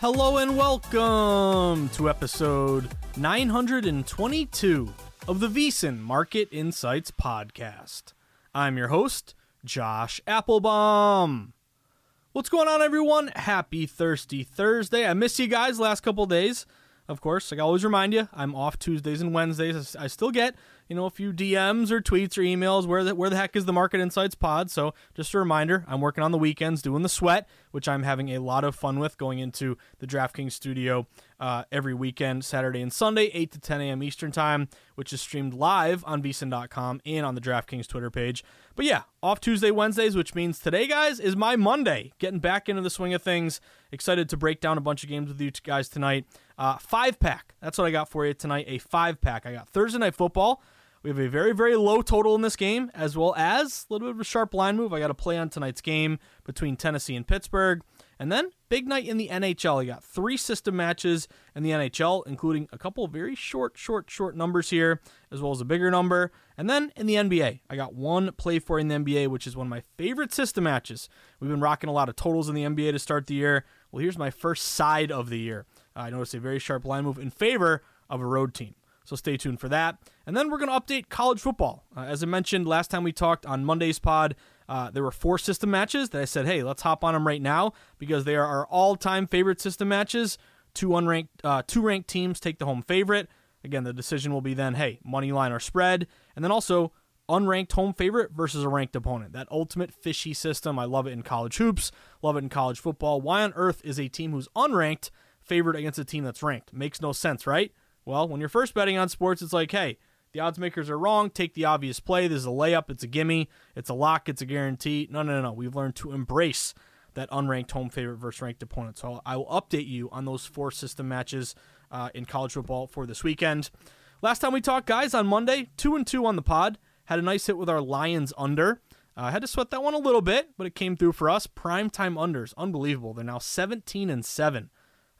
Hello and welcome to episode 922 of the VSiN Market Insights Podcast. I'm your host, Josh Applebaum. What's going on, everyone? Happy Thirsty Thursday. I miss you guys last couple days. Of course, like I always remind you, I'm off Tuesdays and Wednesdays. I still get you know, a few DMs or tweets or emails. Where the, where the heck is the Market Insights pod? So just a reminder, I'm working on the weekends doing the sweat, which I'm having a lot of fun with going into the DraftKings studio uh, every weekend, Saturday and Sunday, 8 to 10 a.m. Eastern Time, which is streamed live on vsin.com and on the DraftKings Twitter page. But yeah, off Tuesday, Wednesdays, which means today, guys, is my Monday. Getting back into the swing of things. Excited to break down a bunch of games with you guys tonight. Uh, five pack. That's what I got for you tonight. A five pack. I got Thursday Night Football. We have a very, very low total in this game, as well as a little bit of a sharp line move. I got to play on tonight's game between Tennessee and Pittsburgh. And then, big night in the NHL. I got three system matches in the NHL, including a couple very short, short, short numbers here, as well as a bigger number. And then in the NBA, I got one play for in the NBA, which is one of my favorite system matches. We've been rocking a lot of totals in the NBA to start the year. Well, here's my first side of the year. I noticed a very sharp line move in favor of a road team. So stay tuned for that. And then we're going to update college football. Uh, as I mentioned last time we talked on Monday's pod, uh, there were four system matches that I said, hey, let's hop on them right now because they are our all-time favorite system matches. Two unranked, uh, two ranked teams take the home favorite. Again, the decision will be then, hey, money line or spread, and then also unranked home favorite versus a ranked opponent. That ultimate fishy system. I love it in college hoops, love it in college football. Why on earth is a team who's unranked favored against a team that's ranked? Makes no sense, right? Well, when you're first betting on sports, it's like, hey, the odds makers are wrong. Take the obvious play. This is a layup. It's a gimme. It's a lock. It's a guarantee. No, no, no, no. We've learned to embrace that unranked home favorite versus ranked opponent. So I will update you on those four system matches uh, in college football for this weekend. Last time we talked, guys, on Monday, two and two on the pod. Had a nice hit with our Lions under. I uh, had to sweat that one a little bit, but it came through for us. Prime time unders, unbelievable. They're now 17 and seven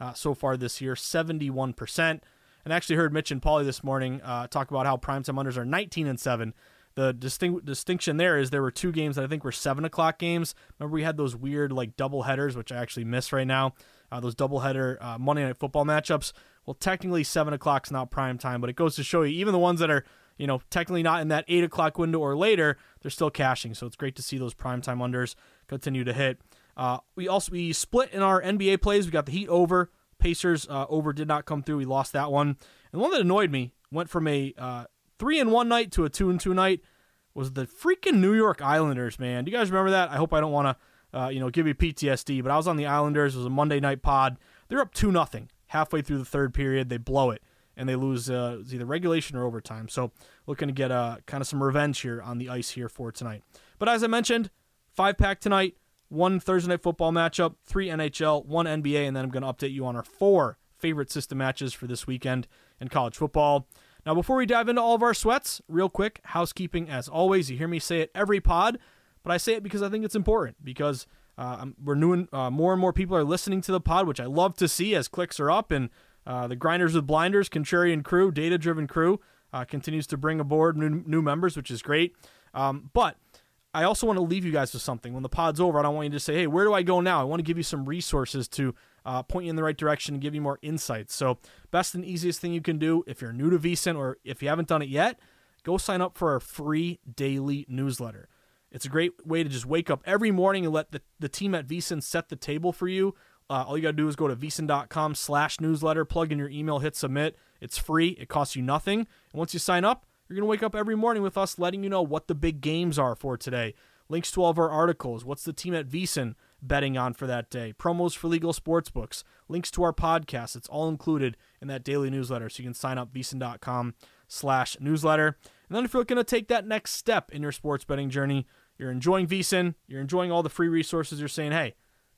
uh, so far this year, 71 percent. And actually heard Mitch and Pauly this morning uh, talk about how primetime unders are 19 and 7. The distinct, distinction there is there were two games that I think were 7 o'clock games. Remember, we had those weird, like, double headers, which I actually miss right now. Uh, those double header uh, Monday Night Football matchups. Well, technically, 7 o'clock's not prime time, but it goes to show you, even the ones that are, you know, technically not in that 8 o'clock window or later, they're still cashing. So it's great to see those primetime unders continue to hit. Uh, we also we split in our NBA plays. We got the Heat over Pacers uh, over did not come through. We lost that one. And one that annoyed me went from a uh, three and one night to a two and two night was the freaking New York Islanders. Man, do you guys remember that? I hope I don't want to, uh, you know, give you PTSD. But I was on the Islanders. It was a Monday night pod. They're up two nothing halfway through the third period. They blow it and they lose uh, either regulation or overtime. So looking to get uh, kind of some revenge here on the ice here for tonight. But as I mentioned, five pack tonight. One Thursday night football matchup, three NHL, one NBA, and then I'm going to update you on our four favorite system matches for this weekend in college football. Now, before we dive into all of our sweats, real quick, housekeeping as always. You hear me say it every pod, but I say it because I think it's important because uh, we're new uh, more and more people are listening to the pod, which I love to see as clicks are up and uh, the Grinders with Blinders, Contrarian crew, data driven crew uh, continues to bring aboard new, new members, which is great. Um, but I also want to leave you guys with something. When the pod's over, I don't want you to say, hey, where do I go now? I want to give you some resources to uh, point you in the right direction and give you more insights. So, best and easiest thing you can do if you're new to VSiN or if you haven't done it yet, go sign up for our free daily newsletter. It's a great way to just wake up every morning and let the, the team at VSiN set the table for you. Uh, all you got to do is go to vsin.com slash newsletter, plug in your email, hit submit. It's free. It costs you nothing. And once you sign up, you're going to wake up every morning with us letting you know what the big games are for today. Links to all of our articles. What's the team at VSiN betting on for that day? Promos for legal sports books. Links to our podcast. It's all included in that daily newsletter. So you can sign up vsin.com slash newsletter. And then if you're looking to take that next step in your sports betting journey, you're enjoying VSiN, you're enjoying all the free resources, you're saying, hey,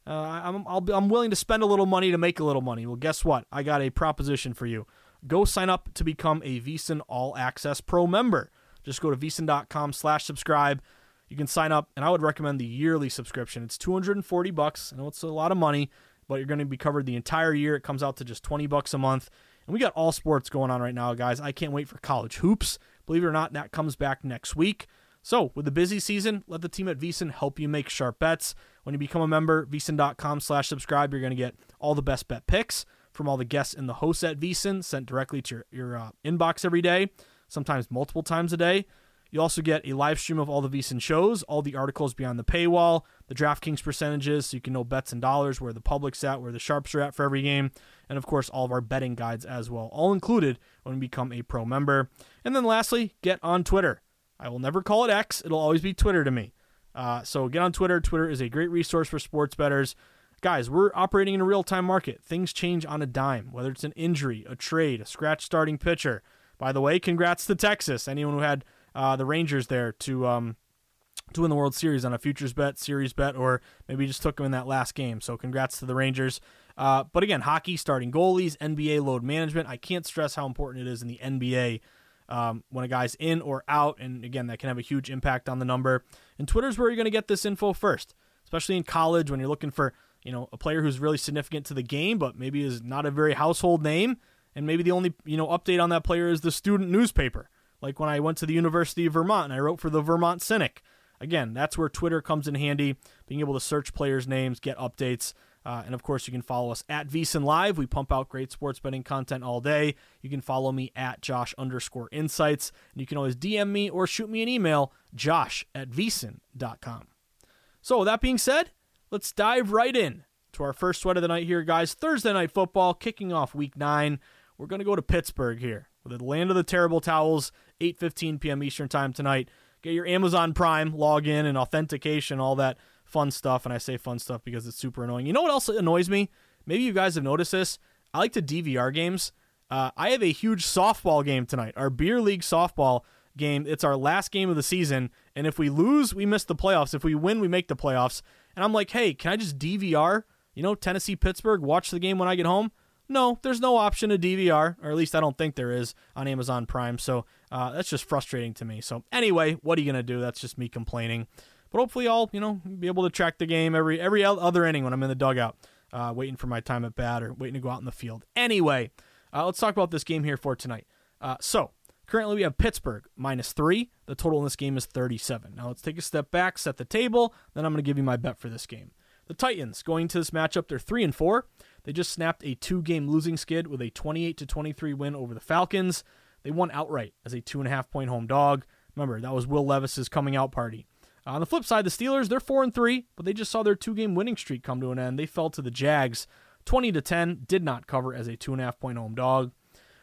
uh, I'm, i am willing to spend a little money to make a little money. Well, guess what? I got a proposition for you go sign up to become a VSiN All Access Pro member. Just go to vsin.com slash subscribe. You can sign up, and I would recommend the yearly subscription. It's 240 bucks. I know it's a lot of money, but you're going to be covered the entire year. It comes out to just 20 bucks a month. And we got all sports going on right now, guys. I can't wait for college hoops. Believe it or not, that comes back next week. So, with the busy season, let the team at VSiN help you make sharp bets. When you become a member, vsin.com slash subscribe, you're going to get all the best bet picks from all the guests and the hosts at VSiN sent directly to your, your uh, inbox every day, sometimes multiple times a day. You also get a live stream of all the VSiN shows, all the articles beyond the paywall, the DraftKings percentages, so you can know bets and dollars, where the public's at, where the sharps are at for every game, and of course, all of our betting guides as well, all included when you become a pro member. And then lastly, get on Twitter. I will never call it X, it'll always be Twitter to me. Uh, so get on Twitter. Twitter is a great resource for sports bettors. Guys, we're operating in a real time market. Things change on a dime, whether it's an injury, a trade, a scratch starting pitcher. By the way, congrats to Texas. Anyone who had uh, the Rangers there to um, to win the World Series on a futures bet, series bet, or maybe just took them in that last game. So congrats to the Rangers. Uh, but again, hockey, starting goalies, NBA load management. I can't stress how important it is in the NBA um, when a guy's in or out. And again, that can have a huge impact on the number. And Twitter's where you're going to get this info first, especially in college when you're looking for you know, a player who's really significant to the game, but maybe is not a very household name. And maybe the only, you know, update on that player is the student newspaper. Like when I went to the University of Vermont and I wrote for the Vermont Cynic. Again, that's where Twitter comes in handy, being able to search players' names, get updates. Uh, and of course, you can follow us at VSiN Live. We pump out great sports betting content all day. You can follow me at Josh underscore insights. And you can always DM me or shoot me an email, josh at VSiN.com. So, that being said, let's dive right in to our first sweat of the night here, guys. Thursday night football kicking off week nine. We're going to go to Pittsburgh here with the land of the terrible towels, 8:15 p.m. Eastern time tonight. Get your Amazon Prime login and authentication, all that fun stuff. And I say fun stuff because it's super annoying. You know what else annoys me? Maybe you guys have noticed this. I like to DVR games. Uh, I have a huge softball game tonight. Our beer league softball game. It's our last game of the season, and if we lose, we miss the playoffs. If we win, we make the playoffs. And I'm like, hey, can I just DVR, you know, Tennessee Pittsburgh, watch the game when I get home? No, there's no option to DVR, or at least I don't think there is on Amazon Prime. So uh, that's just frustrating to me. So anyway, what are you gonna do? That's just me complaining. But hopefully, I'll you know be able to track the game every every other inning when I'm in the dugout, uh, waiting for my time at bat or waiting to go out in the field. Anyway, uh, let's talk about this game here for tonight. Uh, so Currently, we have Pittsburgh minus three. The total in this game is 37. Now, let's take a step back, set the table, then I'm going to give you my bet for this game. The Titans going to this matchup, they're three and four. They just snapped a two-game losing skid with a 28 to 23 win over the Falcons. They won outright as a two and a half point home dog. Remember, that was Will Levis's coming out party. on the flip side, the Steelers, they're four and three, but they just saw their two-game winning streak come to an end. They fell to the Jags, 20 to 10, did not cover as a two and a half point home dog.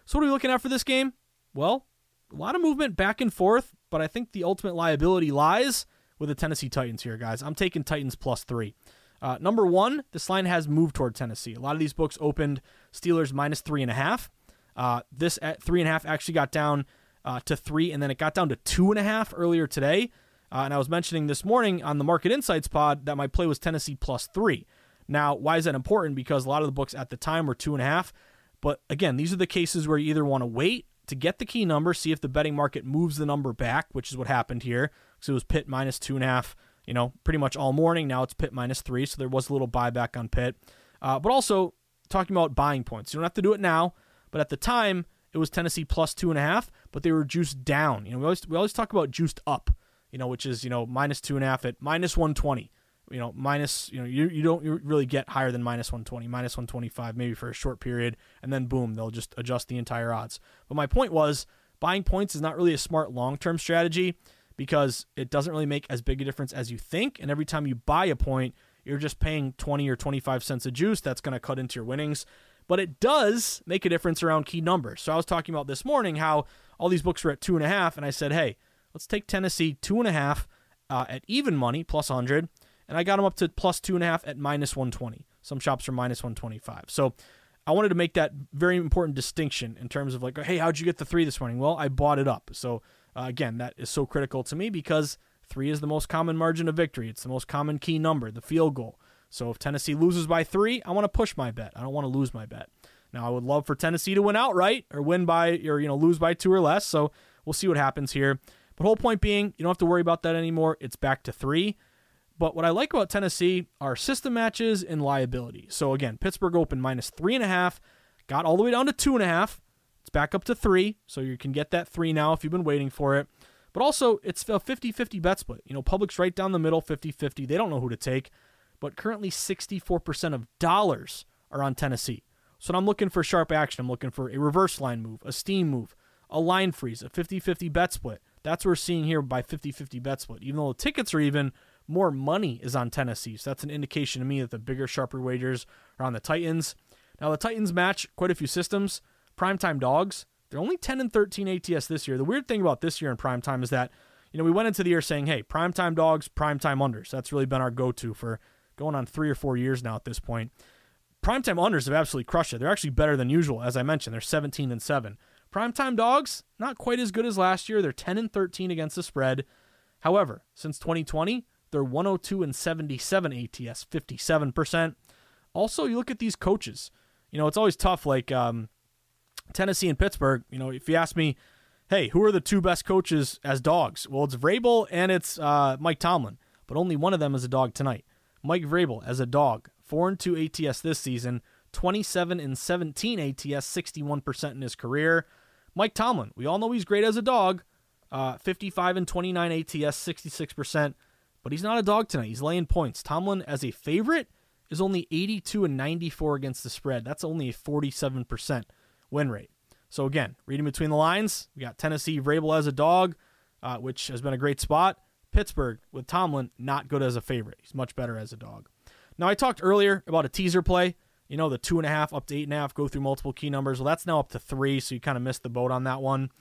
So what are we looking at for this game? Well, a lot of movement back and forth, but I think the ultimate liability lies with the Tennessee Titans here, guys. I'm taking Titans plus three. Uh, number one, this line has moved toward Tennessee. A lot of these books opened Steelers minus three and a half. Uh, this at three and a half actually got down uh, to three, and then it got down to two and a half earlier today. Uh, and I was mentioning this morning on the Market Insights pod that my play was Tennessee plus three. Now, why is that important? Because a lot of the books at the time were two and a half. But again, these are the cases where you either want to wait to get the key number, see if the betting market moves the number back, which is what happened here. So it was Pitt minus two and a half, you know, pretty much all morning. Now it's Pitt minus three, so there was a little buyback on Pitt. Uh, but also talking about buying points. You don't have to do it now, but at the time it was Tennessee plus two and a half, but they were juiced down. You know, we always we always talk about juiced up. You know, which is you know minus two and a half at minus one twenty you know, minus, you know, you, you don't really get higher than minus 120, minus 125, maybe for a short period, and then boom, they'll just adjust the entire odds. But my point was buying points is not really a smart long term strategy because it doesn't really make as big a difference as you think. And every time you buy a point, you're just paying 20 or 25 cents a juice. That's going to cut into your winnings. But it does make a difference around key numbers. So I was talking about this morning how all these books were at two and a half, and I said, hey, let's take Tennessee two and a half uh, at even money, plus 100 and I got them up to plus two and a half at minus 120. Some shops are minus 125. So I wanted to make that very important distinction in terms of like, hey, how'd you get the three this morning? Well, I bought it up. So uh, again, that is so critical to me because three is the most common margin of victory. It's the most common key number, the field goal. So if Tennessee loses by three, I want to push my bet. I don't want to lose my bet. Now I would love for Tennessee to win outright or win by or you know lose by two or less. So we'll see what happens here. But whole point being, you don't have to worry about that anymore. It's back to three. But what I like about Tennessee are system matches and liability. So again, Pittsburgh open minus three and a half, got all the way down to two and a half. It's back up to three, so you can get that three now if you've been waiting for it. But also, it's a 50 50 bet split. You know, public's right down the middle, 50 50. They don't know who to take. But currently, 64% of dollars are on Tennessee. So I'm looking for sharp action. I'm looking for a reverse line move, a steam move, a line freeze, a 50 50 bet split. That's what we're seeing here by 50 50 bet split. Even though the tickets are even, more money is on Tennessee. So that's an indication to me that the bigger, sharper wagers are on the Titans. Now, the Titans match quite a few systems. Primetime dogs, they're only 10 and 13 ATS this year. The weird thing about this year in primetime is that, you know, we went into the year saying, hey, primetime dogs, primetime unders. That's really been our go to for going on three or four years now at this point. Primetime unders have absolutely crushed it. They're actually better than usual. As I mentioned, they're 17 and 7. Primetime dogs, not quite as good as last year. They're 10 and 13 against the spread. However, since 2020, they're 102 and 77 ATS, 57%. Also, you look at these coaches. You know, it's always tough. Like um, Tennessee and Pittsburgh. You know, if you ask me, hey, who are the two best coaches as dogs? Well, it's Vrabel and it's uh, Mike Tomlin, but only one of them is a dog tonight. Mike Vrabel as a dog, four and two ATS this season, 27 and 17 ATS, 61% in his career. Mike Tomlin, we all know he's great as a dog, uh, 55 and 29 ATS, 66% but he's not a dog tonight. He's laying points. Tomlin, as a favorite, is only 82 and 94 against the spread. That's only a 47% win rate. So again, reading between the lines, we got Tennessee Vrabel as a dog, uh, which has been a great spot. Pittsburgh with Tomlin, not good as a favorite. He's much better as a dog. Now I talked earlier about a teaser play. You know, the two and a half up to eight and a half, go through multiple key numbers. Well, that's now up to three, so you kind of missed the boat on that one.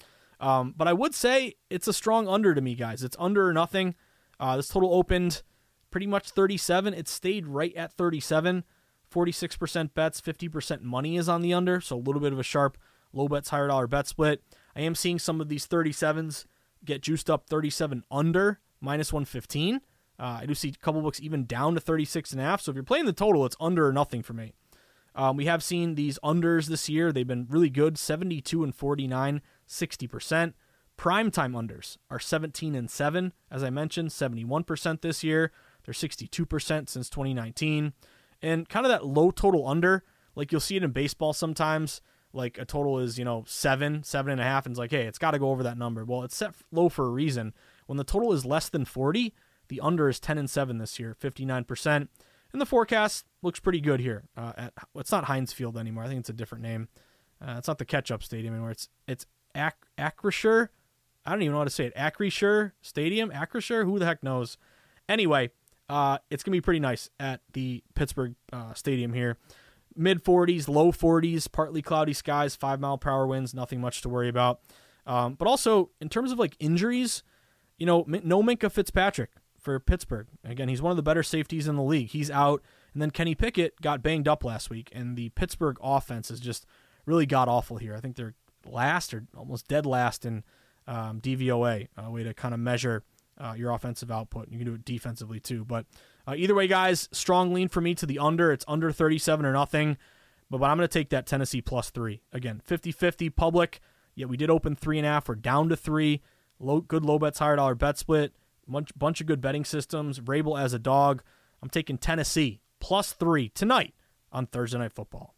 Um, but I would say it's a strong under to me, guys. It's under or nothing. Uh, this total opened pretty much 37. It stayed right at 37. 46% bets, 50% money is on the under, so a little bit of a sharp low bets, higher dollar bet split. I am seeing some of these 37s get juiced up 37 under minus 115. Uh, I do see a couple books even down to 36 and a half. So if you're playing the total, it's under or nothing for me. Um, we have seen these unders this year. They've been really good 72 and 49, 60%. Primetime unders are 17 and 7, as I mentioned, 71% this year. They're 62% since 2019. And kind of that low total under, like you'll see it in baseball sometimes. Like a total is, you know, seven, seven and a half, and it's like, hey, it's got to go over that number. Well, it's set low for a reason. When the total is less than 40, the under is 10 and 7 this year, 59%. And the forecast looks pretty good here. Uh, at it's not Heinz Field anymore. I think it's a different name. Uh, it's not the Ketchup Stadium anymore. It's it's Ac- Acrisure I don't even know how to say it. Acrisure Stadium, Acrisure, who the heck knows? Anyway, uh, it's gonna be pretty nice at the Pittsburgh uh, Stadium here. Mid 40s, low 40s, partly cloudy skies, five mile per hour winds, nothing much to worry about. Um, but also in terms of like injuries, you know, no Minkah Fitzpatrick for Pittsburgh. Again, he's one of the better safeties in the league. He's out, and then Kenny Pickett got banged up last week, and the Pittsburgh offense is just really god awful here. I think they're last or almost dead last in um, DVOA, a way to kind of measure uh, your offensive output. You can do it defensively too. But uh, either way, guys, strong lean for me to the under. It's under 37 or nothing. But, but I'm going to take that Tennessee plus three. Again, 50 50 public. Yeah, we did open three and a half. We're down to three. Low, good low bets, higher dollar bet split. Bunch, bunch of good betting systems. Vrabel as a dog. I'm taking Tennessee plus three tonight on Thursday Night Football.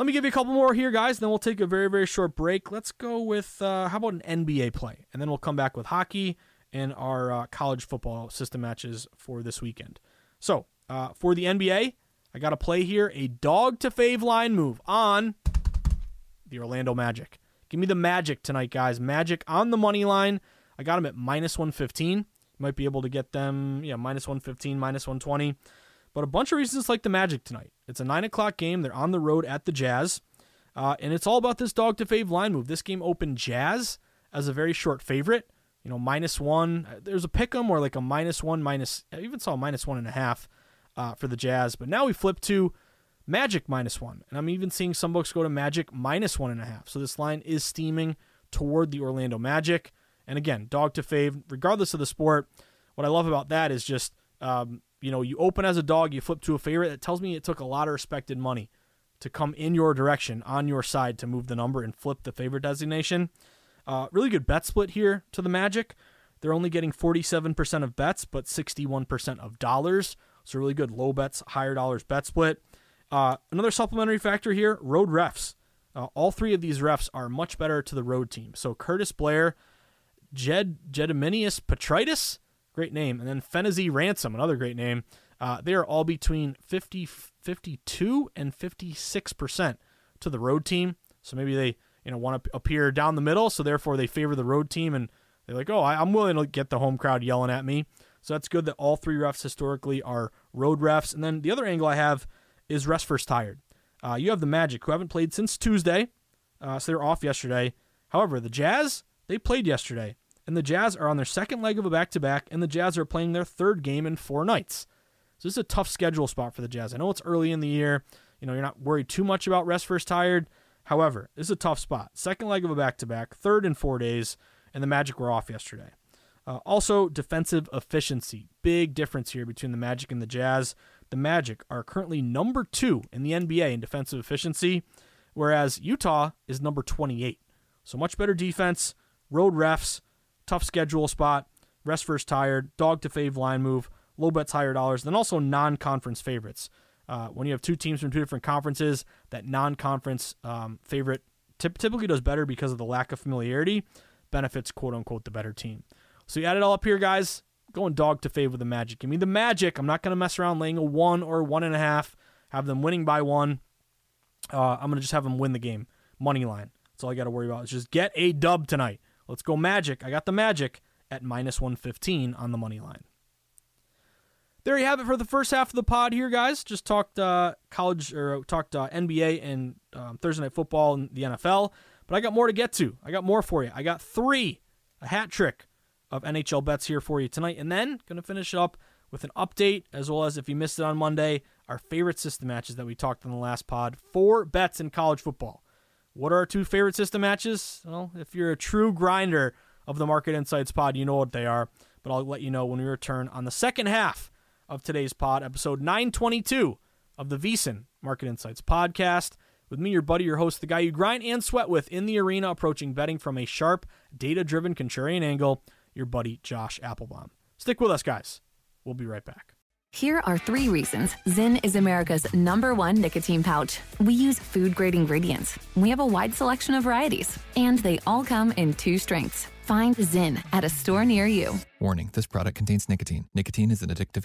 Let me give you a couple more here, guys. Then we'll take a very, very short break. Let's go with uh, how about an NBA play, and then we'll come back with hockey and our uh, college football system matches for this weekend. So uh, for the NBA, I got to play here a dog to fave line move on the Orlando Magic. Give me the Magic tonight, guys. Magic on the money line. I got them at minus 115. You might be able to get them, yeah, minus 115, minus 120. But a bunch of reasons like the Magic tonight. It's a 9 o'clock game. They're on the road at the Jazz. Uh, and it's all about this dog to fave line move. This game opened Jazz as a very short favorite. You know, minus one. There's a pick 'em or like a minus one, minus. I even saw minus one and a half uh, for the Jazz. But now we flip to Magic minus one. And I'm even seeing some books go to Magic minus one and a half. So this line is steaming toward the Orlando Magic. And again, dog to fave, regardless of the sport. What I love about that is just um, you know, you open as a dog, you flip to a favorite. That tells me it took a lot of respected money to come in your direction on your side to move the number and flip the favorite designation. Uh, really good bet split here to the Magic. They're only getting 47% of bets, but 61% of dollars. So really good low bets, higher dollars bet split. Uh, another supplementary factor here: road refs. Uh, all three of these refs are much better to the road team. So Curtis Blair, Jed Gediminas Petraitis, great name. And then Phenizee Ransom, another great name. Uh, they are all between 50, 52 and 56% to the road team. So maybe they you know want to appear down the middle, so therefore they favor the road team, and they're like, oh, I, I'm willing to get the home crowd yelling at me. So that's good that all three refs historically are road refs. And then the other angle I have is rest first tired. Uh, you have the Magic, who haven't played since Tuesday, uh, so they're off yesterday. However, the Jazz, they played yesterday and the Jazz are on their second leg of a back to back, and the Jazz are playing their third game in four nights. So this is a tough schedule spot for the Jazz. I know it's early in the year. You know, you're not worried too much about rest first tired. However, this is a tough spot. Second leg of a back to back, third in four days, and the Magic were off yesterday. Uh, also, defensive efficiency. Big difference here between the Magic and the Jazz. The Magic are currently number two in the NBA in defensive efficiency, whereas Utah is number 28. So much better defense, road refs, tough schedule spot, rest first tired, dog to fave line move, low bets higher dollars, then also non conference favorites. Uh, when you have two teams from two different conferences, that non conference um, favorite typically does better because of the lack of familiarity, benefits quote unquote the better team. So you add it all up here, guys. Going dog to fave with the Magic. Give me the Magic. I'm not going to mess around laying a one or one and a half. Have them winning by one. Uh, I'm going to just have them win the game. Money line. That's all I got to worry about. Is just get a dub tonight. Let's go Magic. I got the Magic at minus 115 on the money line. There you have it for the first half of the pod here, guys. Just talked uh, college or talked uh, NBA and um, Thursday night football and the NFL, but I got more to get to. I got more for you. I got three, a hat trick of NHL bets here for you tonight, and then gonna finish up with an update as well as if you missed it on Monday, our favorite system matches that we talked in the last pod. Four bets in college football. What are our two favorite system matches? Well, if you're a true grinder of the Market Insights pod, you know what they are. But I'll let you know when we return on the second half of today's pod, episode 922 of the VSiN Market Insights podcast. With me, your buddy, your host, the guy you grind and sweat with in the arena, approaching betting from a sharp, data driven contrarian angle, your buddy, Josh Applebaum. Stick with us, guys. We'll be right back. Here are three reasons Zyn is America's number one nicotine pouch. We use food grade ingredients. We have a wide selection of varieties, and they all come in two strengths. Find Zyn at a store near you. Warning this product contains nicotine. Nicotine is an addictive.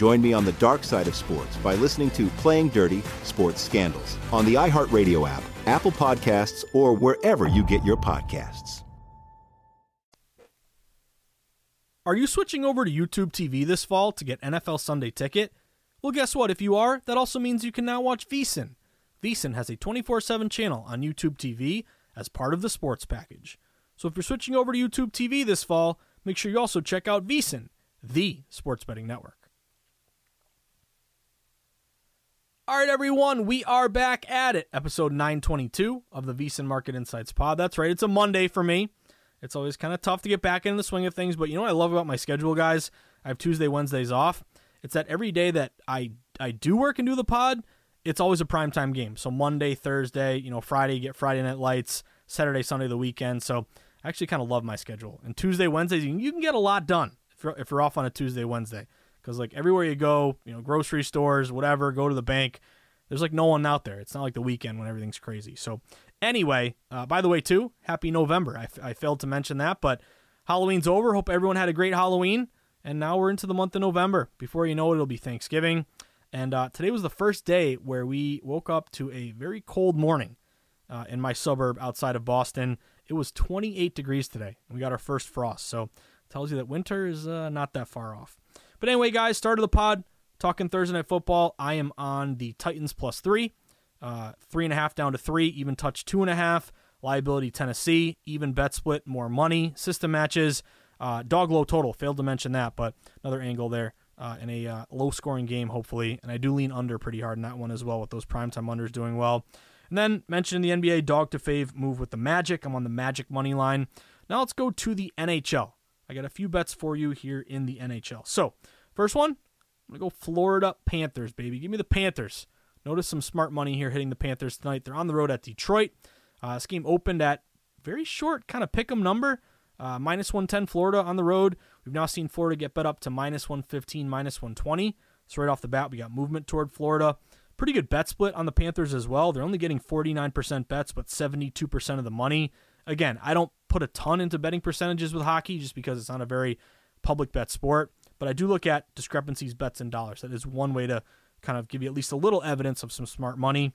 Join me on the dark side of sports by listening to Playing Dirty Sports Scandals on the iHeartRadio app, Apple Podcasts, or wherever you get your podcasts. Are you switching over to YouTube TV this fall to get NFL Sunday Ticket? Well, guess what? If you are, that also means you can now watch VSiN. VSiN has a 24 7 channel on YouTube TV as part of the sports package. So if you're switching over to YouTube TV this fall, make sure you also check out VSiN, the sports betting network. All right, everyone, we are back at it. Episode 922 of the VSiN Market Insights Pod. That's right, it's a Monday for me. It's always kind of tough to get back into the swing of things, but you know what I love about my schedule, guys? I have Tuesday, Wednesdays off. It's that every day that I I do work and do the pod, it's always a primetime game. So Monday, Thursday, you know, Friday, get Friday Night Lights, Saturday, Sunday, the weekend. So I actually kind of love my schedule. And Tuesday, Wednesdays, you can, you can get a lot done if you're, if you're off on a Tuesday, Wednesday. Because, like, everywhere you go, you know, grocery stores, whatever, go to the bank, there's like no one out there. It's not like the weekend when everything's crazy. So, anyway, uh, by the way, too, happy November. I, f- I failed to mention that, but Halloween's over. Hope everyone had a great Halloween. And now we're into the month of November. Before you know it, it'll be Thanksgiving. And uh, today was the first day where we woke up to a very cold morning uh, in my suburb outside of Boston. It was 28 degrees today, and we got our first frost. So, tells you that winter is uh, not that far off. But anyway, guys, start of the pod talking Thursday night football. I am on the Titans plus three, uh, three and a half down to three, even touch two and a half. Liability Tennessee, even bet split, more money. System matches, uh, dog low total. Failed to mention that, but another angle there uh, in a uh, low scoring game, hopefully. And I do lean under pretty hard in that one as well, with those primetime unders doing well. And then mentioned the NBA dog to fave move with the Magic. I'm on the Magic money line. Now let's go to the NHL. I got a few bets for you here in the NHL. So, first one, I'm going to go Florida Panthers, baby. Give me the Panthers. Notice some smart money here hitting the Panthers tonight. They're on the road at Detroit. Uh, this game opened at very short kind of pick 'em number, uh, minus 110 Florida on the road. We've now seen Florida get bet up to minus 115, minus 120. So right off the bat, we got movement toward Florida. Pretty good bet split on the Panthers as well. They're only getting 49% bets, but 72% of the money. Again, I don't put a ton into betting percentages with hockey just because it's not a very public bet sport. But I do look at discrepancies, bets, and dollars. That is one way to kind of give you at least a little evidence of some smart money.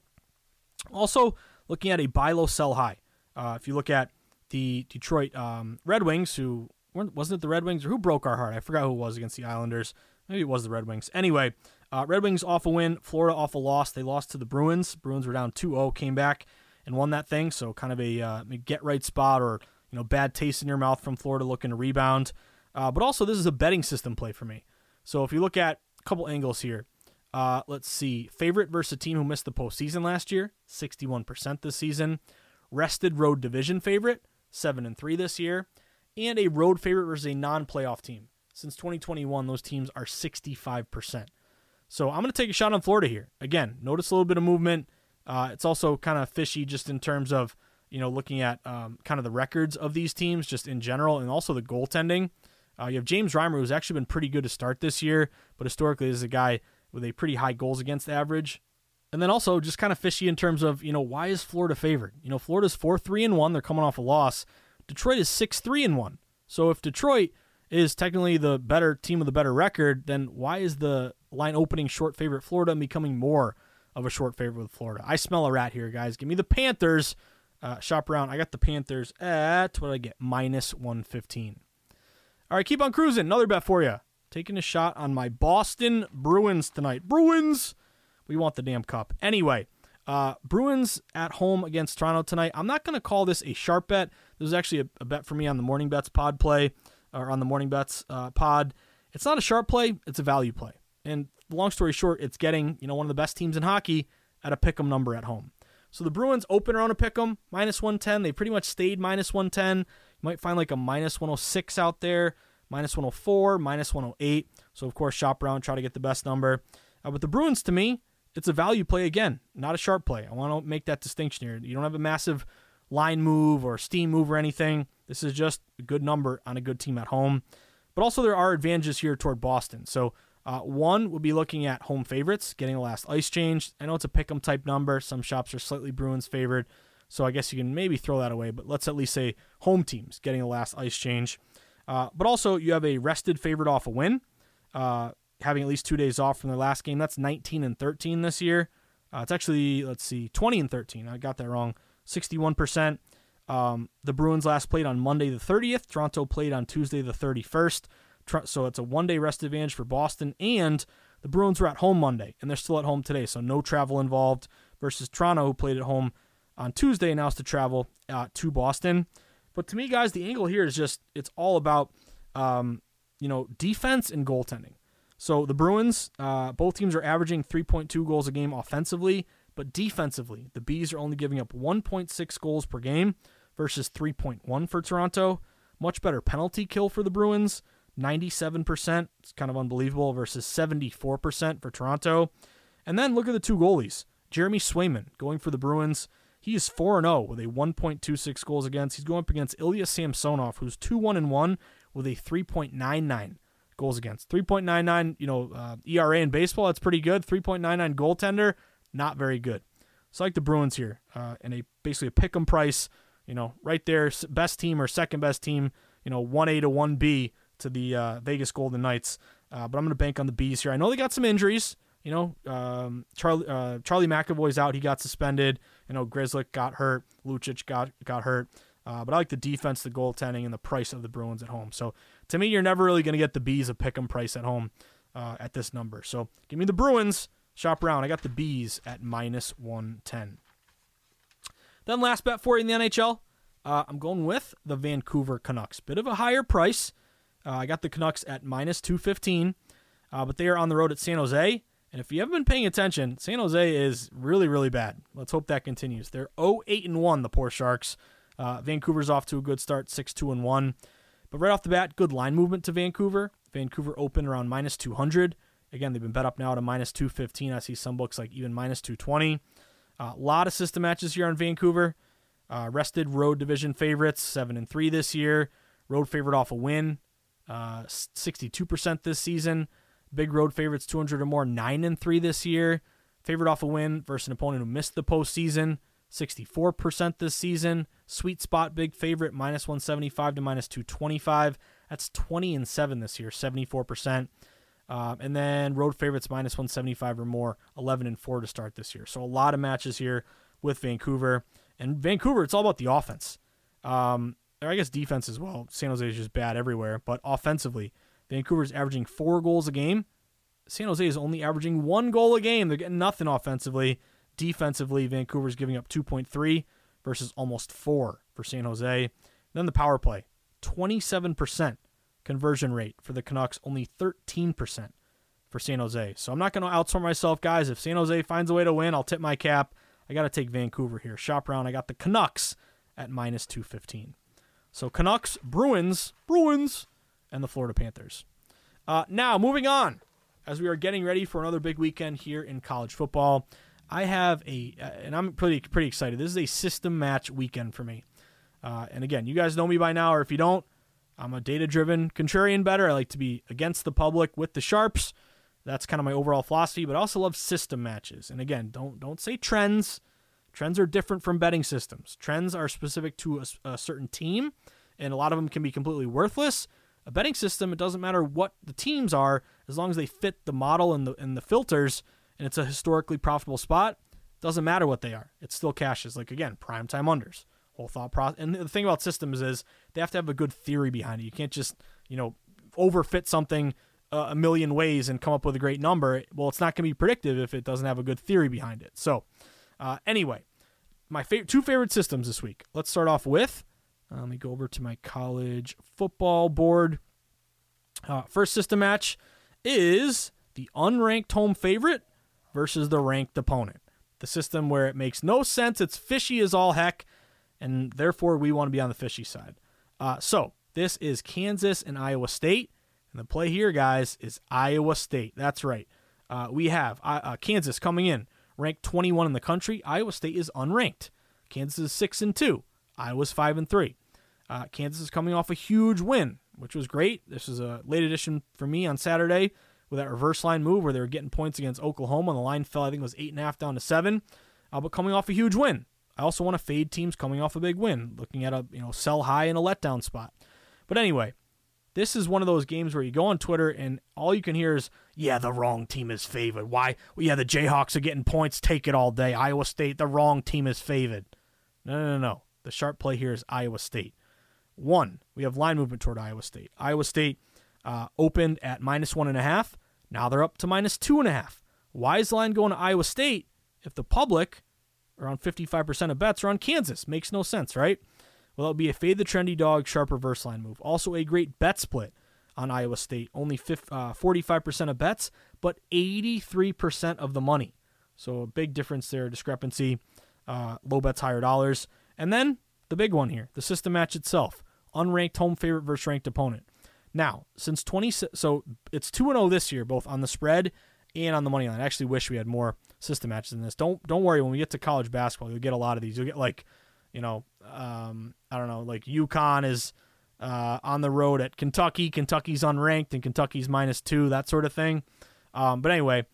Also, looking at a buy low, sell high. Uh, if you look at the Detroit um, Red Wings, who wasn't it the Red Wings or who broke our heart? I forgot who it was against the Islanders. Maybe it was the Red Wings. Anyway, uh, Red Wings off a win, Florida off a loss. They lost to the Bruins. Bruins were down 2-0, came back and won that thing. So kind of a uh, get right spot or you know bad taste in your mouth from Florida looking to rebound. Uh, but also this is a betting system play for me. So if you look at a couple angles here, uh, let's see. Favorite versus a team who missed the postseason last year, 61% this season. Rested road division favorite, 7 and 3 this year. And a road favorite versus a non playoff team. Since 2021, those teams are 65%. So I'm going to take a shot on Florida here. Again, notice a little bit of movement. Uh, it's also kind of fishy just in terms of, you know, looking at um, kind of the records of these teams just in general and also the goaltending. Uh, you have James Reimer, who's actually been pretty good to start this year, but historically is a guy with a pretty high goals against average. And then also just kind of fishy in terms of, you know, why is Florida favored? You know, Florida's 4 3 and 1. They're coming off a loss. Detroit is 6 3 and 1. So if Detroit is technically the better team with the better record, then why is the line opening short favorite Florida and becoming more of a short favorite with Florida? I smell a rat here, guys. Give me the Panthers. Uh, shop around. I got the Panthers at what did I get? Minus 115. All right, keep on cruising. Another bet for you. Taking a shot on my Boston Bruins tonight. Bruins We want the damn cup. Anyway, uh, Bruins at home against Toronto tonight. I'm not going to call this a sharp bet. This is actually a, a, bet for me on the Morning Bets pod play, or on the Morning Bets uh, pod. It's not a sharp play, it's a value play. And long story short, it's getting, you know, one of the best teams in hockey at a pick 'em number at home. So the Bruins open around a pick 'em, minus 110. They pretty much stayed minus 110. You might find like a minus 106 out there, minus 104, minus 108. So, of course, shop around, try to get the best number. Uh, but the Bruins, to me, it's a value play again, not a sharp play. I want to make that distinction here. You don't have a massive line move or steam move or anything. This is just a good number on a good team at home. But also, there are advantages here toward Boston. So, uh, one would be looking at home favorites, getting the last ice change. I know it's a pick 'em type number. Some shops are slightly Bruins favored. So, I guess you can maybe throw that away. But let's at least say home teams getting the last ice change. Uh, but also, you have a rested favorite off a win. Uh, having at least two days off from their last game. That's 19 and 13 this year. Uh, it's actually, let's see, 20 and 13. I got that wrong. 61%. Um, the Bruins last played on Monday the 30th. Toronto played on Tuesday the 31st. So it's a one day rest advantage for Boston. And the Bruins were at home Monday, and they're still at home today. So no travel involved versus Toronto, who played at home on Tuesday and now has to travel uh, to Boston. But to me, guys, the angle here is just it's all about um, you know defense and goaltending. So the Bruins, uh, both teams are averaging 3.2 goals a game offensively, but defensively, the Bees are only giving up 1.6 goals per game versus 3.1 for Toronto. Much better penalty kill for the Bruins, 97%. It's kind of unbelievable versus 74% for Toronto. And then look at the two goalies. Jeremy Swayman going for the Bruins. He is 4 0 with a 1.26 goals against. He's going up against Ilya Samsonov, who's 2 1 1 with a 3.99 goals against. 3.99, you know, uh, ERA in baseball, that's pretty good. 3.99 goaltender, not very good. So I like the Bruins here, uh, and a basically a pick 'em price, you know, right there, best team or second best team, you know, 1A to 1B to the uh, Vegas Golden Knights. Uh, but I'm going to bank on the Bees here. I know they got some injuries. You know, um, Charlie uh, Charlie McAvoy's out. He got suspended. You know, Grzelcyk got hurt. Lucic got got hurt. Uh, but I like the defense, the goaltending, and the price of the Bruins at home. So to me, you're never really going to get the Bees a pick 'em price at home uh, at this number. So give me the Bruins. Shop around. I got the Bees at minus 110. Then last bet for you in the NHL. Uh, I'm going with the Vancouver Canucks. Bit of a higher price. Uh, I got the Canucks at minus 215, uh, but they are on the road at San Jose. And if you haven't been paying attention, San Jose is really, really bad. Let's hope that continues. They're 0 8 and 1, the poor Sharks. Uh, Vancouver's off to a good start, 6 2 and 1. But right off the bat, good line movement to Vancouver. Vancouver open around minus 200. Again, they've been bet up now to minus 215. I see some books like even minus 220. A lot of system matches here on Vancouver. Uh, rested road division favorites, 7 and 3 this year. Road favorite off a win, uh, 62% this season. Big road favorites, 200 or more, 9 and 3 this year. Favorite off a win versus an opponent who missed the postseason. 64% this season. Sweet spot big favorite minus 175 to minus 225. That's 20 and 7 this year, 74%. Um, and then road favorites minus 175 or more, 11 and 4 to start this year. So a lot of matches here with Vancouver. And Vancouver, it's all about the offense. Um, or I guess defense as well. San Jose is just bad everywhere. But offensively, Vancouver's averaging four goals a game. San Jose is only averaging one goal a game. They're getting nothing offensively. Defensively, Vancouver's giving up 2.3 versus almost 4 for San Jose. Then the power play, 27% conversion rate for the Canucks, only 13% for San Jose. So I'm not going to outsmart myself, guys. If San Jose finds a way to win, I'll tip my cap. I got to take Vancouver here. Shop around. I got the Canucks at minus 215. So Canucks, Bruins, Bruins, and the Florida Panthers. Uh, now, moving on, as we are getting ready for another big weekend here in college football. I have a, uh, and I'm pretty pretty excited. This is a system match weekend for me. Uh, and again, you guys know me by now, or if you don't, I'm a data driven contrarian better. I like to be against the public with the sharps. That's kind of my overall philosophy. But I also love system matches. And again, don't don't say trends. Trends are different from betting systems. Trends are specific to a, a certain team, and a lot of them can be completely worthless. A betting system, it doesn't matter what the teams are, as long as they fit the model and the and the filters and it's a historically profitable spot, doesn't matter what they are. It still cashes. Like again, prime time unders. Whole thought process. And the thing about systems is they have to have a good theory behind it. You can't just you know overfit something uh, a million ways and come up with a great number. Well, it's not going to be predictive if it doesn't have a good theory behind it. So, uh, anyway, my two favorite systems this week. Let's start off with. Uh, let me go over to my college football board. Uh, first system match is the unranked home favorite versus the ranked opponent. The system where it makes no sense, it's fishy as all heck, and therefore we want to be on the fishy side. Uh, so this is Kansas and Iowa State, and the play here, guys, is Iowa State. That's right. Uh, we have uh, uh Kansas coming in ranked 21 in the country. Iowa State is unranked. Kansas is six and two. Iowa's five and three. Uh, Kansas is coming off a huge win, which was great. This is a late edition for me on Saturday with that reverse line move where they were getting points against Oklahoma. And the line fell, I think it was eight and a half down to seven. Uh, but coming off a huge win. I also want to fade teams coming off a big win, looking at a you know sell high in a letdown spot. But anyway, this is one of those games where you go on Twitter and all you can hear is, "Yeah, the wrong team is favored." Why? Well, yeah, the Jayhawks are getting points. Take it all day. Iowa State, the wrong team is favored. No, no, no, no. The sharp play here is Iowa State. One, we have line movement toward Iowa State. Iowa State uh, opened at minus one and a half. Now they're up to minus two and a half. Why is the line going to Iowa State if the public, around 55% of bets, are on Kansas? Makes no sense, right? Well, it would be a fade the trendy dog, sharp reverse line move. Also, a great bet split on Iowa State. Only 50, uh, 45% of bets, but 83% of the money. So a big difference there, discrepancy. Uh, low bets, higher dollars. And then the big one here, the system match itself. Unranked home favorite versus ranked opponent. Now, since 20, so it's 2 0 this year, both on the spread and on the money line. I actually wish we had more system matches than this. Don't don't worry. When we get to college basketball, you'll get a lot of these. You'll get like, you know, um, I don't know, like UConn is uh, on the road at Kentucky. Kentucky's unranked and Kentucky's minus two, that sort of thing. Um, but anyway,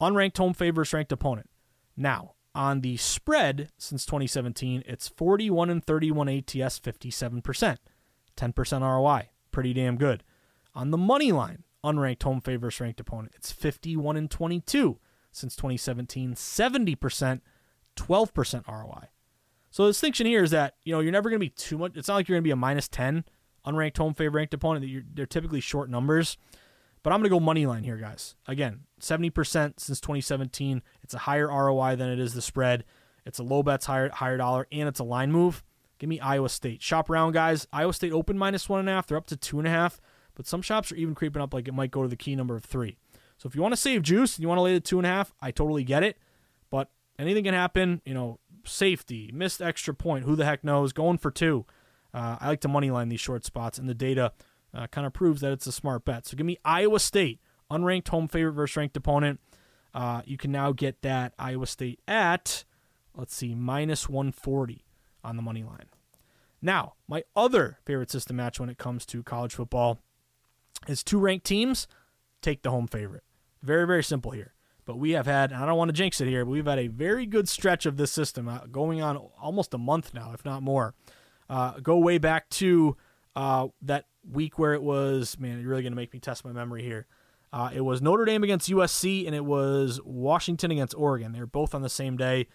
unranked home favors ranked opponent. Now on the spread since 2017, it's 41 and 31 ATS, 57 percent. 10% ROI. Pretty damn good. On the money line, unranked home favors ranked opponent, it's 51 and 22 since 2017, 70%, 12% ROI. So the distinction here is that, you know, you're never going to be too much. It's not like you're going to be a minus 10 unranked home favorite ranked opponent. That they're typically short numbers. But I'm going to go money line here, guys. Again, 70% since 2017. It's a higher ROI than it is the spread. It's a low bets, higher, higher dollar, and it's a line move. Give me Iowa State. Shop around, guys. Iowa State open minus one and a half. They're up to two and a half, but some shops are even creeping up like it might go to the key number of three. So if you want to save juice and you want to lay the two and a half, I totally get it. But anything can happen. You know, safety, missed extra point. Who the heck knows? Going for two. Uh, I like to money line these short spots, and the data uh, kind of proves that it's a smart bet. So give me Iowa State, unranked home favorite versus ranked opponent. Uh, you can now get that Iowa State at, let's see, minus 140 on the money line. Now, my other favorite system match when it comes to college football is two ranked teams take the home favorite. Very, very simple here. But we have had, I don't want to jinx it here, but we've had a very good stretch of this system uh, going on almost a month now, if not more. Uh, go way back to uh, that week where it was, man, you're really going to make me test my memory here. Uh, it was Notre Dame against USC and it was Washington against Oregon. They were both on the same day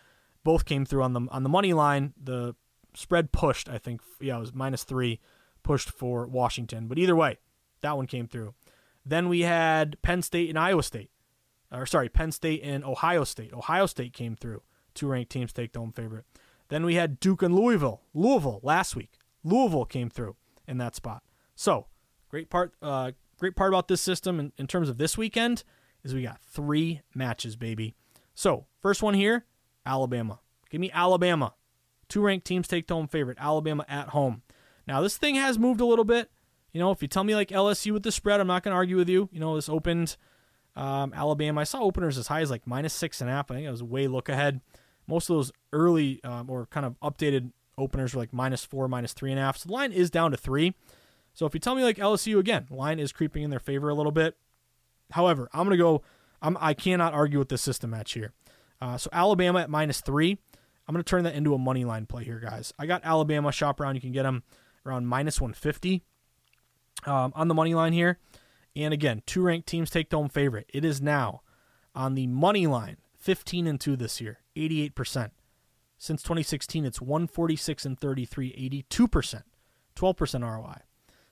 both came through on the on the money line. The spread pushed, I think, yeah, it was minus three, pushed for Washington. But either way, that one came through. Then we had Penn State and Iowa State, or sorry, Penn State and Ohio State. Ohio State came through. Two ranked teams take the home favorite. Then we had Duke and Louisville. Louisville last week. Louisville came through in that spot. So great part, uh, great part about this system in, in terms of this weekend is we got three matches, baby. So first one here, Alabama. Give me Alabama. Two ranked teams take home favorite. Alabama at home. Now, this thing has moved a little bit. You know, if you tell me like LSU with the spread, I'm not going to argue with you. You know, this opened um, Alabama. I saw openers as high as like minus six and a half. I think it was way look ahead. Most of those early um, or kind of updated openers were like minus four, minus three and a half. So the line is down to three. So if you tell me like LSU again, line is creeping in their favor a little bit. However, I'm to go. I'm, I cannot argue with this system match here. Uh, so Alabama at minus three. I'm to turn that into a money line play here, guys. I got Alabama shop around. You can get them around minus 150 um, on the money line here. And again, two ranked teams take home favorite. It is now on the money line, 15 and 2 this year, 88%. Since 2016, it's 146 and 33, 82%, 12% ROI.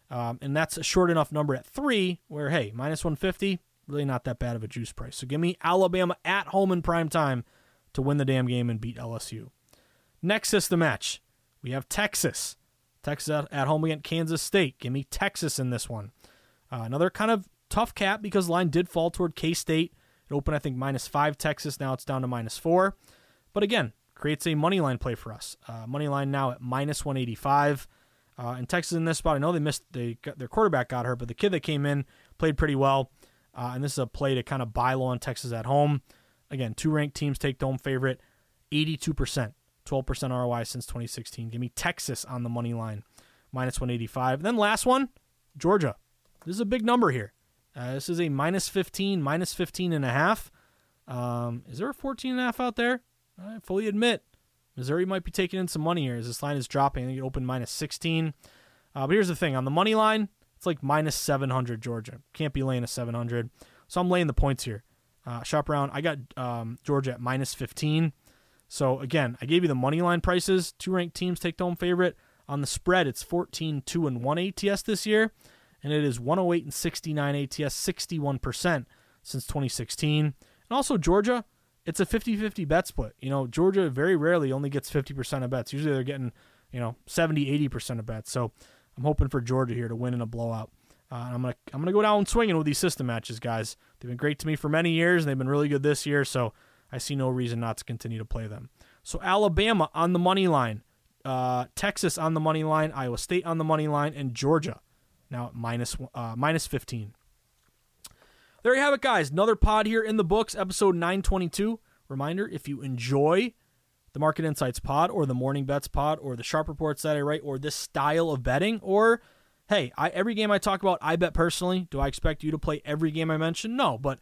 Um, and that's a short enough number at three where, hey, minus 150, really not that bad of a juice price. So give me Alabama at home in prime time to win the damn game and beat LSU. Next is the match, we have Texas. Texas at home against Kansas State. Give me Texas in this one. Uh, another kind of tough cap because line did fall toward K State. It opened, I think, minus five Texas. Now it's down to minus four. But again, creates a money line play for us. Uh, money line now at minus 185. Uh, and Texas in this spot, I know they missed they got, their quarterback got hurt, but the kid that came in played pretty well. Uh, and this is a play to kind of buy low on Texas at home. Again, two ranked teams take home favorite, 82%, 12% ROI since 2016. Give me Texas on the money line, minus 185. And then last one, Georgia. This is a big number here. Uh, this is a minus 15, minus 15 and a half. Um, is there a 14 and a half out there? I fully admit Missouri might be taking in some money here as this line is dropping. I think it opened minus 16. Uh, but here's the thing on the money line, it's like minus 700 Georgia. Can't be laying a 700. So I'm laying the points here. Uh, shop around. I got um, Georgia at minus 15. So again, I gave you the money line prices. Two ranked teams take home favorite. On the spread, it's 14 2 and 1 ATS this year, and it is 108 and 69 ATS, 61% since 2016. And also Georgia, it's a 50-50 bet split. You know, Georgia very rarely only gets 50% of bets. Usually they're getting, you know, 70, 80% of bets. So I'm hoping for Georgia here to win in a blowout. Uh, I'm gonna I'm gonna go down swinging with these system matches, guys. They've been great to me for many years, and they've been really good this year. So I see no reason not to continue to play them. So Alabama on the money line, uh, Texas on the money line, Iowa State on the money line, and Georgia now at minus, uh, minus 15. There you have it, guys. Another pod here in the books, episode 922. Reminder if you enjoy the Market Insights pod or the Morning Bets pod or the Sharp Reports that I write or this style of betting, or hey, I, every game I talk about, I bet personally. Do I expect you to play every game I mention? No, but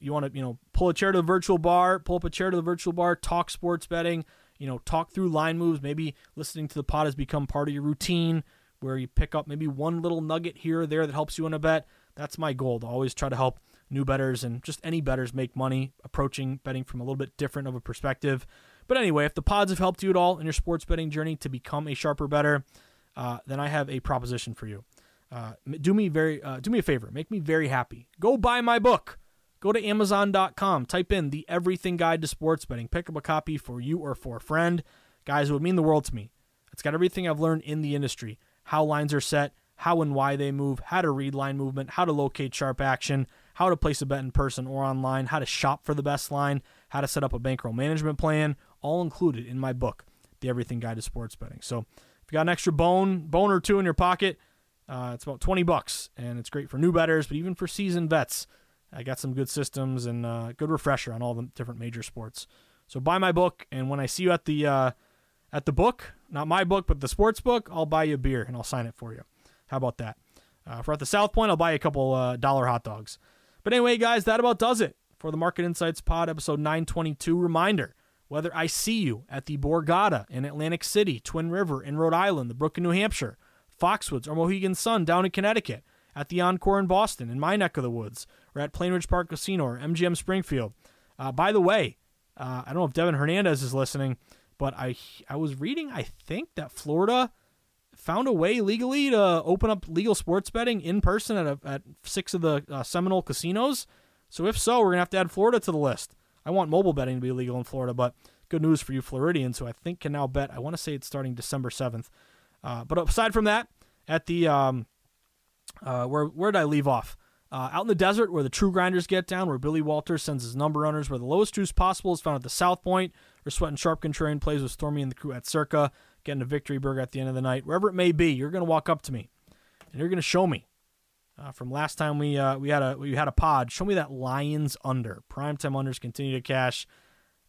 you want to, you know, pull a chair to the virtual bar, pull up a chair to the virtual bar, talk sports betting, you know, talk through line moves. Maybe listening to the pod has become part of your routine where you pick up maybe one little nugget here or there that helps you in a bet. That's my goal to always try to help new betters and just any betters make money approaching betting from a little bit different of a perspective. But anyway, if the pods have helped you at all in your sports betting journey to become a sharper better, uh, then I have a proposition for you. Uh, do me very, uh, do me a favor, make me very happy. Go buy my book. Go to Amazon.com, type in the Everything Guide to Sports Betting, pick up a copy for you or for a friend. Guys, it would mean the world to me. It's got everything I've learned in the industry how lines are set, how and why they move, how to read line movement, how to locate sharp action, how to place a bet in person or online, how to shop for the best line, how to set up a bankroll management plan, all included in my book, The Everything Guide to Sports Betting. So if you got an extra bone, bone or two in your pocket, uh, it's about 20 bucks, and it's great for new betters, but even for seasoned vets. I got some good systems and uh, good refresher on all the different major sports. So buy my book, and when I see you at the uh, at the book, not my book, but the sports book, I'll buy you a beer and I'll sign it for you. How about that? Uh, if we're at the South Point, I'll buy you a couple uh, dollar hot dogs. But anyway, guys, that about does it for the Market Insights Pod, episode 922. Reminder whether I see you at the Borgata in Atlantic City, Twin River in Rhode Island, the Brook in New Hampshire, Foxwoods or Mohegan Sun down in Connecticut, at the Encore in Boston, in my neck of the woods, or at Plainridge Park Casino or MGM Springfield. Uh, by the way, uh, I don't know if Devin Hernandez is listening, but I I was reading, I think that Florida found a way legally to open up legal sports betting in person at, a, at six of the uh, Seminole casinos. So if so, we're gonna have to add Florida to the list. I want mobile betting to be legal in Florida, but good news for you Floridians who I think can now bet. I want to say it's starting December seventh. Uh, but aside from that, at the um, uh, where where did I leave off? Uh, out in the desert where the true grinders get down, where Billy Walters sends his number runners, where the lowest juice possible is found at the South Point, where Sweating Sharp Contrarian plays with Stormy and the crew at Circa, getting a victory burger at the end of the night. Wherever it may be, you're going to walk up to me and you're going to show me. Uh, from last time we uh, we had a we had a pod, show me that Lions under. Primetime unders continue to cash.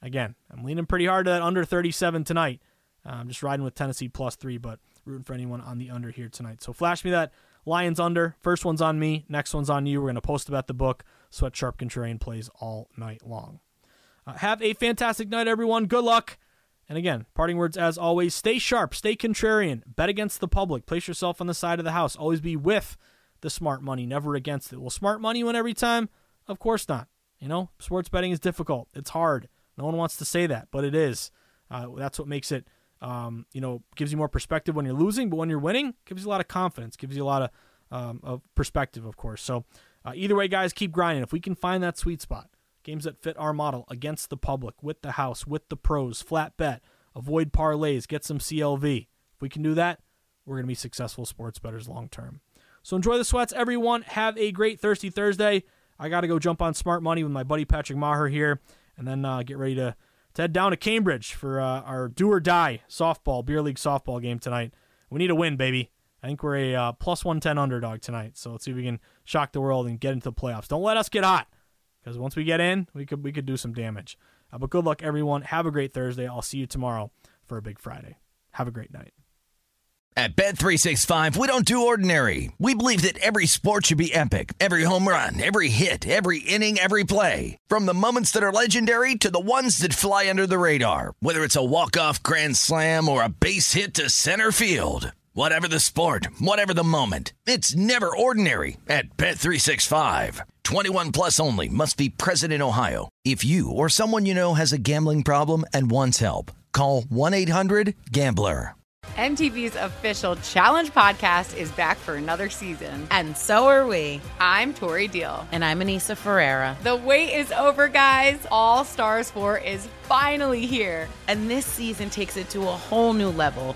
Again, I'm leaning pretty hard to that under 37 tonight. Uh, I'm just riding with Tennessee plus three, but rooting for anyone on the under here tonight. So flash me that Lions under. First one's on me. Next one's on you. We're going to post about the book. Sweat Sharp Contrarian plays all night long. Uh, have a fantastic night, everyone. Good luck. And again, parting words as always stay sharp, stay contrarian, bet against the public, place yourself on the side of the house, always be with the smart money, never against it. Will smart money win every time? Of course not. You know, sports betting is difficult, it's hard. No one wants to say that, but it is. Uh, that's what makes it, um, you know, gives you more perspective when you're losing, but when you're winning, gives you a lot of confidence, gives you a lot of um, of perspective, of course. So uh, either way, guys, keep grinding. If we can find that sweet spot, games that fit our model against the public, with the house, with the pros, flat bet, avoid parlays, get some CLV. If we can do that, we're going to be successful sports bettors long term. So enjoy the sweats, everyone. Have a great Thirsty Thursday. I got to go jump on smart money with my buddy Patrick Maher here, and then uh, get ready to, to head down to Cambridge for uh, our do or die softball, beer league softball game tonight. We need a win, baby. I think we're a uh, plus 110 underdog tonight. So let's see if we can shock the world and get into the playoffs. Don't let us get hot because once we get in, we could we could do some damage. Uh, but good luck, everyone. Have a great Thursday. I'll see you tomorrow for a big Friday. Have a great night. At Bet365, we don't do ordinary. We believe that every sport should be epic. Every home run, every hit, every inning, every play. From the moments that are legendary to the ones that fly under the radar. Whether it's a walk-off grand slam or a base hit to center field. Whatever the sport, whatever the moment. It's never ordinary at Bet365. 21 plus only must be present in Ohio. If you or someone you know has a gambling problem and wants help, call 1-800-GAMBLER. MTV's official Challenge podcast is back for another season. And so are we. I'm Tori Deal. And I'm Aneesa Ferreira. The wait is over, guys. All Stars 4 is finally here. And this season takes it to a whole new level.